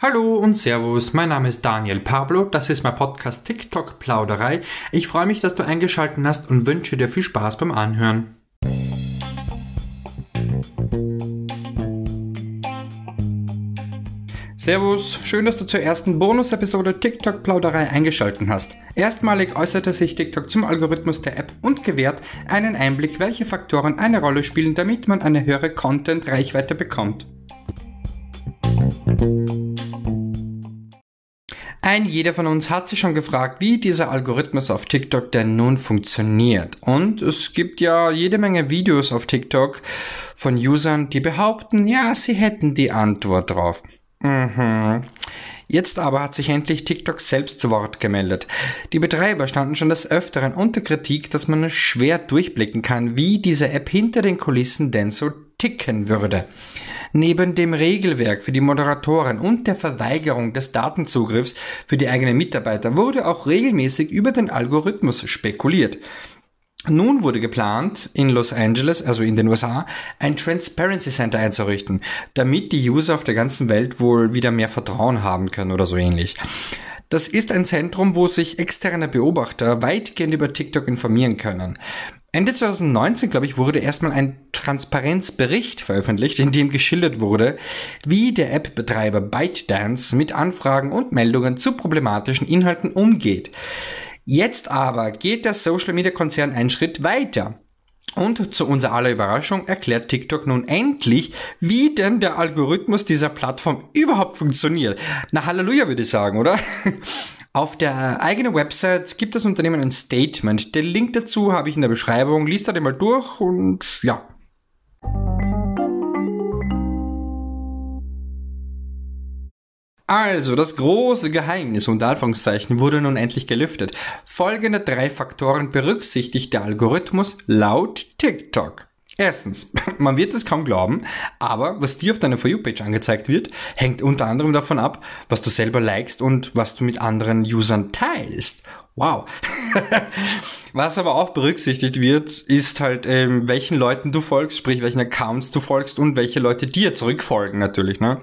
Hallo und Servus, mein Name ist Daniel Pablo, das ist mein Podcast TikTok Plauderei. Ich freue mich, dass du eingeschaltet hast und wünsche dir viel Spaß beim Anhören. Servus, schön, dass du zur ersten Bonus-Episode TikTok Plauderei eingeschaltet hast. Erstmalig äußerte sich TikTok zum Algorithmus der App und gewährt einen Einblick, welche Faktoren eine Rolle spielen, damit man eine höhere Content-Reichweite bekommt. Ein jeder von uns hat sich schon gefragt, wie dieser Algorithmus auf TikTok denn nun funktioniert. Und es gibt ja jede Menge Videos auf TikTok von Usern, die behaupten, ja, sie hätten die Antwort drauf. Mhm. Jetzt aber hat sich endlich TikTok selbst zu Wort gemeldet. Die Betreiber standen schon des Öfteren unter Kritik, dass man schwer durchblicken kann, wie diese App hinter den Kulissen denn so ticken würde. Neben dem Regelwerk für die Moderatoren und der Verweigerung des Datenzugriffs für die eigenen Mitarbeiter wurde auch regelmäßig über den Algorithmus spekuliert. Nun wurde geplant, in Los Angeles, also in den USA, ein Transparency Center einzurichten, damit die User auf der ganzen Welt wohl wieder mehr Vertrauen haben können oder so ähnlich. Das ist ein Zentrum, wo sich externe Beobachter weitgehend über TikTok informieren können. Ende 2019, glaube ich, wurde erstmal ein Transparenzbericht veröffentlicht, in dem geschildert wurde, wie der App-Betreiber ByteDance mit Anfragen und Meldungen zu problematischen Inhalten umgeht. Jetzt aber geht der Social Media Konzern einen Schritt weiter. Und zu unserer aller Überraschung erklärt TikTok nun endlich, wie denn der Algorithmus dieser Plattform überhaupt funktioniert. Na Halleluja würde ich sagen, oder? Auf der eigenen Website gibt das Unternehmen ein Statement. Den Link dazu habe ich in der Beschreibung. Lies da den mal durch und ja, Also, das große Geheimnis unter Anführungszeichen wurde nun endlich gelüftet. Folgende drei Faktoren berücksichtigt der Algorithmus laut TikTok. Erstens, man wird es kaum glauben, aber was dir auf deiner For You-Page angezeigt wird, hängt unter anderem davon ab, was du selber likest und was du mit anderen Usern teilst. Wow. was aber auch berücksichtigt wird, ist halt, ähm, welchen Leuten du folgst, sprich welchen Accounts du folgst und welche Leute dir zurückfolgen natürlich, ne?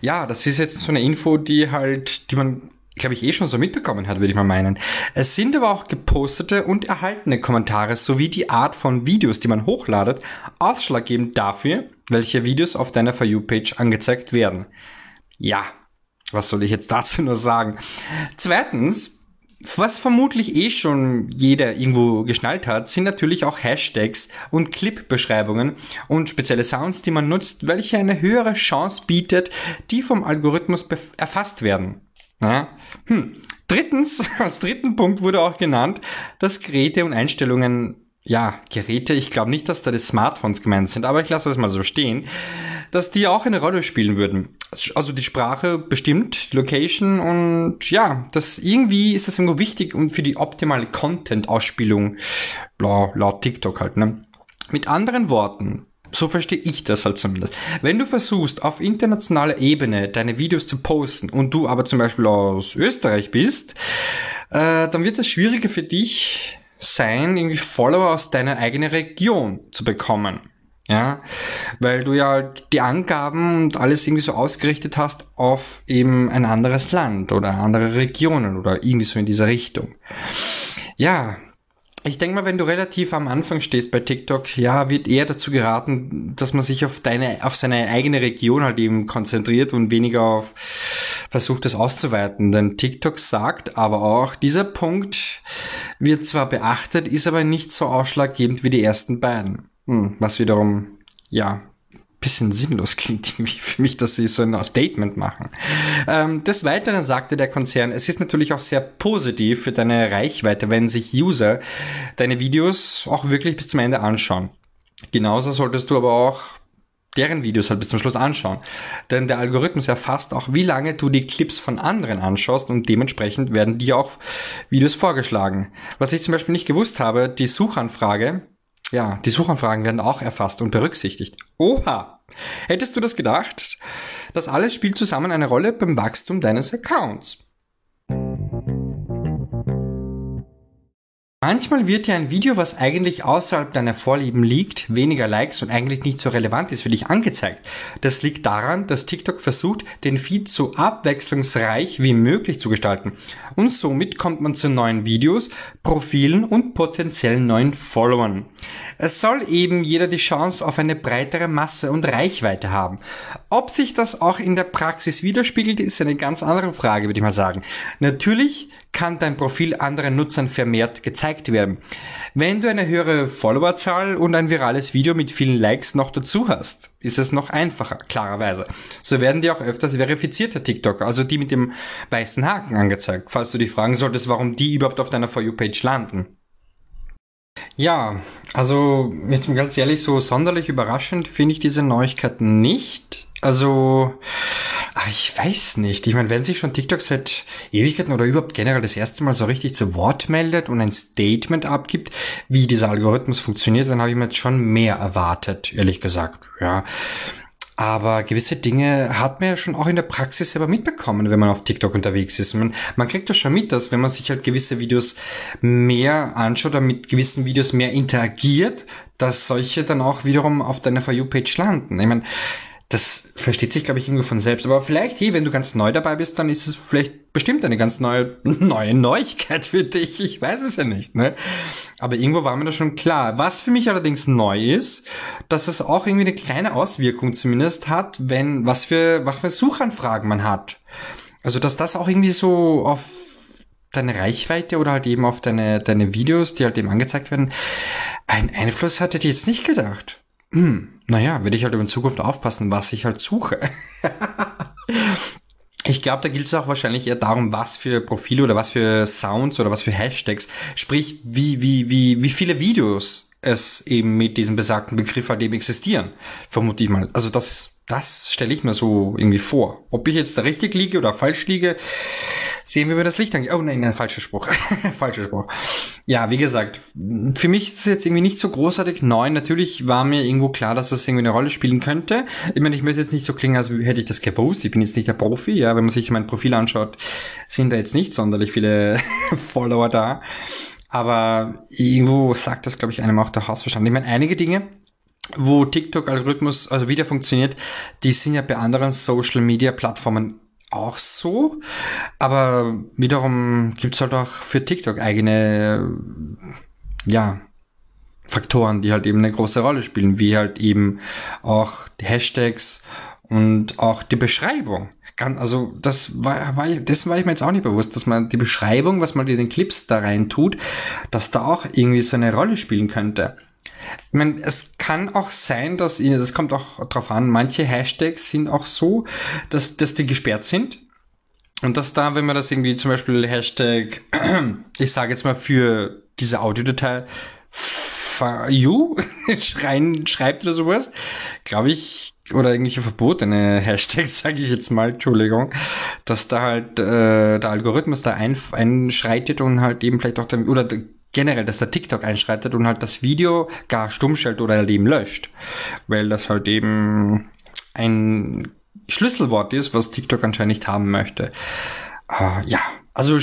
Ja, das ist jetzt so eine Info, die halt, die man glaube ich, eh schon so mitbekommen hat, würde ich mal meinen. Es sind aber auch gepostete und erhaltene Kommentare sowie die Art von Videos, die man hochladet, ausschlaggebend dafür, welche Videos auf deiner For You-Page angezeigt werden. Ja, was soll ich jetzt dazu nur sagen? Zweitens, was vermutlich eh schon jeder irgendwo geschnallt hat, sind natürlich auch Hashtags und Clip-Beschreibungen und spezielle Sounds, die man nutzt, welche eine höhere Chance bietet, die vom Algorithmus erfasst werden. Ja? Hm. Drittens, als dritten Punkt wurde auch genannt, dass Geräte und Einstellungen, ja, Geräte, ich glaube nicht, dass da die Smartphones gemeint sind, aber ich lasse das mal so stehen, dass die auch eine Rolle spielen würden. Also die Sprache bestimmt, Location und ja, das irgendwie ist das irgendwo wichtig und für die optimale Content-Ausspielung laut TikTok halt, ne? Mit anderen Worten, so verstehe ich das halt zumindest. Wenn du versuchst, auf internationaler Ebene deine Videos zu posten und du aber zum Beispiel aus Österreich bist, äh, dann wird es schwieriger für dich sein, irgendwie Follower aus deiner eigenen Region zu bekommen. Ja, weil du ja die Angaben und alles irgendwie so ausgerichtet hast auf eben ein anderes Land oder andere Regionen oder irgendwie so in dieser Richtung. Ja, ich denke mal, wenn du relativ am Anfang stehst bei TikTok, ja, wird eher dazu geraten, dass man sich auf deine, auf seine eigene Region halt eben konzentriert und weniger auf versucht, das auszuweiten. Denn TikTok sagt aber auch, dieser Punkt wird zwar beachtet, ist aber nicht so ausschlaggebend wie die ersten beiden. Hm, was wiederum, ja, bisschen sinnlos klingt irgendwie für mich, dass sie so ein Statement machen. Ähm, des Weiteren sagte der Konzern, es ist natürlich auch sehr positiv für deine Reichweite, wenn sich User deine Videos auch wirklich bis zum Ende anschauen. Genauso solltest du aber auch deren Videos halt bis zum Schluss anschauen. Denn der Algorithmus erfasst auch, wie lange du die Clips von anderen anschaust und dementsprechend werden dir auch Videos vorgeschlagen. Was ich zum Beispiel nicht gewusst habe, die Suchanfrage ja, die Suchanfragen werden auch erfasst und berücksichtigt. Oha! Hättest du das gedacht? Das alles spielt zusammen eine Rolle beim Wachstum deines Accounts. Manchmal wird dir ein Video, was eigentlich außerhalb deiner Vorlieben liegt, weniger Likes und eigentlich nicht so relevant ist für dich angezeigt. Das liegt daran, dass TikTok versucht, den Feed so abwechslungsreich wie möglich zu gestalten. Und somit kommt man zu neuen Videos, Profilen und potenziellen neuen Followern. Es soll eben jeder die Chance auf eine breitere Masse und Reichweite haben. Ob sich das auch in der Praxis widerspiegelt, ist eine ganz andere Frage, würde ich mal sagen. Natürlich kann dein Profil anderen Nutzern vermehrt gezeigt werden. Wenn du eine höhere Followerzahl und ein virales Video mit vielen Likes noch dazu hast, ist es noch einfacher, klarerweise. So werden dir auch öfters verifizierte TikToker, also die mit dem weißen Haken angezeigt, falls du dich fragen solltest, warum die überhaupt auf deiner For You-Page landen. Ja, also jetzt ganz ehrlich, so sonderlich überraschend finde ich diese Neuigkeiten nicht. Also, ich weiß nicht. Ich meine, wenn sich schon TikTok seit Ewigkeiten oder überhaupt generell das erste Mal so richtig zu Wort meldet und ein Statement abgibt, wie dieser Algorithmus funktioniert, dann habe ich mir jetzt schon mehr erwartet, ehrlich gesagt. Ja. Aber gewisse Dinge hat man ja schon auch in der Praxis selber mitbekommen, wenn man auf TikTok unterwegs ist. Man, man kriegt das schon mit, dass wenn man sich halt gewisse Videos mehr anschaut oder mit gewissen Videos mehr interagiert, dass solche dann auch wiederum auf deiner For You-Page landen. Ich meine, das versteht sich, glaube ich, irgendwie von selbst. Aber vielleicht, hey, wenn du ganz neu dabei bist, dann ist es vielleicht bestimmt eine ganz neue, neue Neuigkeit für dich. Ich weiß es ja nicht, ne? Aber irgendwo war mir das schon klar. Was für mich allerdings neu ist, dass es auch irgendwie eine kleine Auswirkung zumindest hat, wenn, was für, was für Suchanfragen man hat. Also, dass das auch irgendwie so auf deine Reichweite oder halt eben auf deine, deine Videos, die halt eben angezeigt werden, einen Einfluss hat, hätte ich jetzt nicht gedacht. Hm, naja, werde ich halt in Zukunft aufpassen, was ich halt suche. ich glaube, da gilt es auch wahrscheinlich eher darum, was für Profile oder was für Sounds oder was für Hashtags, sprich, wie, wie, wie, wie viele Videos es eben mit diesem besagten Begriff halt eben existieren. Vermute ich mal. Also das, das stelle ich mir so irgendwie vor. Ob ich jetzt da richtig liege oder falsch liege, sehen wir, wie das Licht angeht. Oh nein, nein, falscher Spruch. falscher Spruch. Ja, wie gesagt, für mich ist es jetzt irgendwie nicht so großartig neu. Natürlich war mir irgendwo klar, dass das irgendwie eine Rolle spielen könnte. Ich meine, ich möchte jetzt nicht so klingen, als hätte ich das gewusst. Ich bin jetzt nicht der Profi. Ja, wenn man sich mein Profil anschaut, sind da jetzt nicht sonderlich viele Follower da. Aber irgendwo sagt das, glaube ich, einem auch der Hausverstand. Ich meine, einige Dinge, wo TikTok-Algorithmus also wieder funktioniert, die sind ja bei anderen Social-Media-Plattformen auch so. Aber wiederum gibt's halt auch für TikTok eigene, ja, Faktoren, die halt eben eine große Rolle spielen, wie halt eben auch die Hashtags und auch die Beschreibung. Also das war, war dessen war ich mir jetzt auch nicht bewusst, dass man die Beschreibung, was man in den Clips da rein tut, dass da auch irgendwie so eine Rolle spielen könnte. Ich meine, es kann auch sein, dass ihnen, das kommt auch drauf an, manche Hashtags sind auch so, dass, dass die gesperrt sind. Und dass da, wenn man das irgendwie zum Beispiel Hashtag, ich sage jetzt mal für diese Audiodatei, you schreien, schreibt oder sowas, glaube ich, oder irgendwelche verbotene Hashtags, sage ich jetzt mal, Entschuldigung, dass da halt äh, der Algorithmus da ein, einschreitet und halt eben vielleicht auch, dann, oder generell, dass der TikTok einschreitet und halt das Video gar stumm stellt oder halt eben löscht. Weil das halt eben ein Schlüsselwort ist, was TikTok anscheinend nicht haben möchte. Uh, ja, also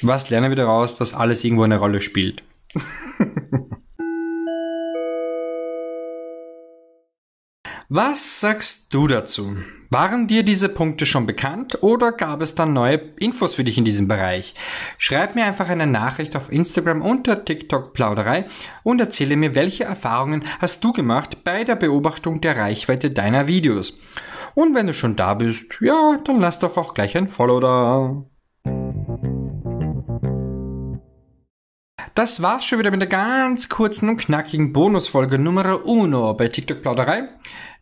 was lernen wir daraus, dass alles irgendwo eine Rolle spielt. Was sagst du dazu? Waren dir diese Punkte schon bekannt oder gab es dann neue Infos für dich in diesem Bereich? Schreib mir einfach eine Nachricht auf Instagram unter TikTok Plauderei und erzähle mir, welche Erfahrungen hast du gemacht bei der Beobachtung der Reichweite deiner Videos. Und wenn du schon da bist, ja, dann lass doch auch gleich ein Follow da. Das war's schon wieder mit der ganz kurzen und knackigen Bonusfolge Nummer uno bei TikTok Plauderei.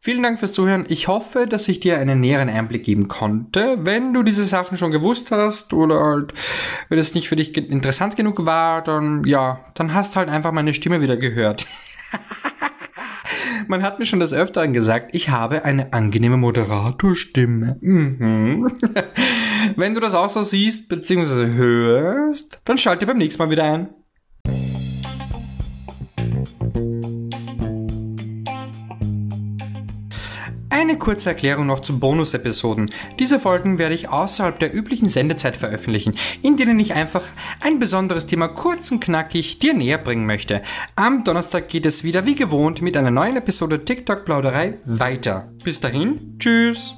Vielen Dank fürs Zuhören. Ich hoffe, dass ich dir einen näheren Einblick geben konnte. Wenn du diese Sachen schon gewusst hast oder halt, wenn es nicht für dich interessant genug war, dann ja, dann hast halt einfach meine Stimme wieder gehört. Man hat mir schon des Öfteren gesagt, ich habe eine angenehme Moderatorstimme. Mhm. Wenn du das auch so siehst bzw. hörst, dann schalte beim nächsten Mal wieder ein. Eine kurze Erklärung noch zu Bonus-Episoden. Diese Folgen werde ich außerhalb der üblichen Sendezeit veröffentlichen, in denen ich einfach ein besonderes Thema kurz und knackig dir näher bringen möchte. Am Donnerstag geht es wieder wie gewohnt mit einer neuen Episode TikTok Plauderei weiter. Bis dahin, tschüss!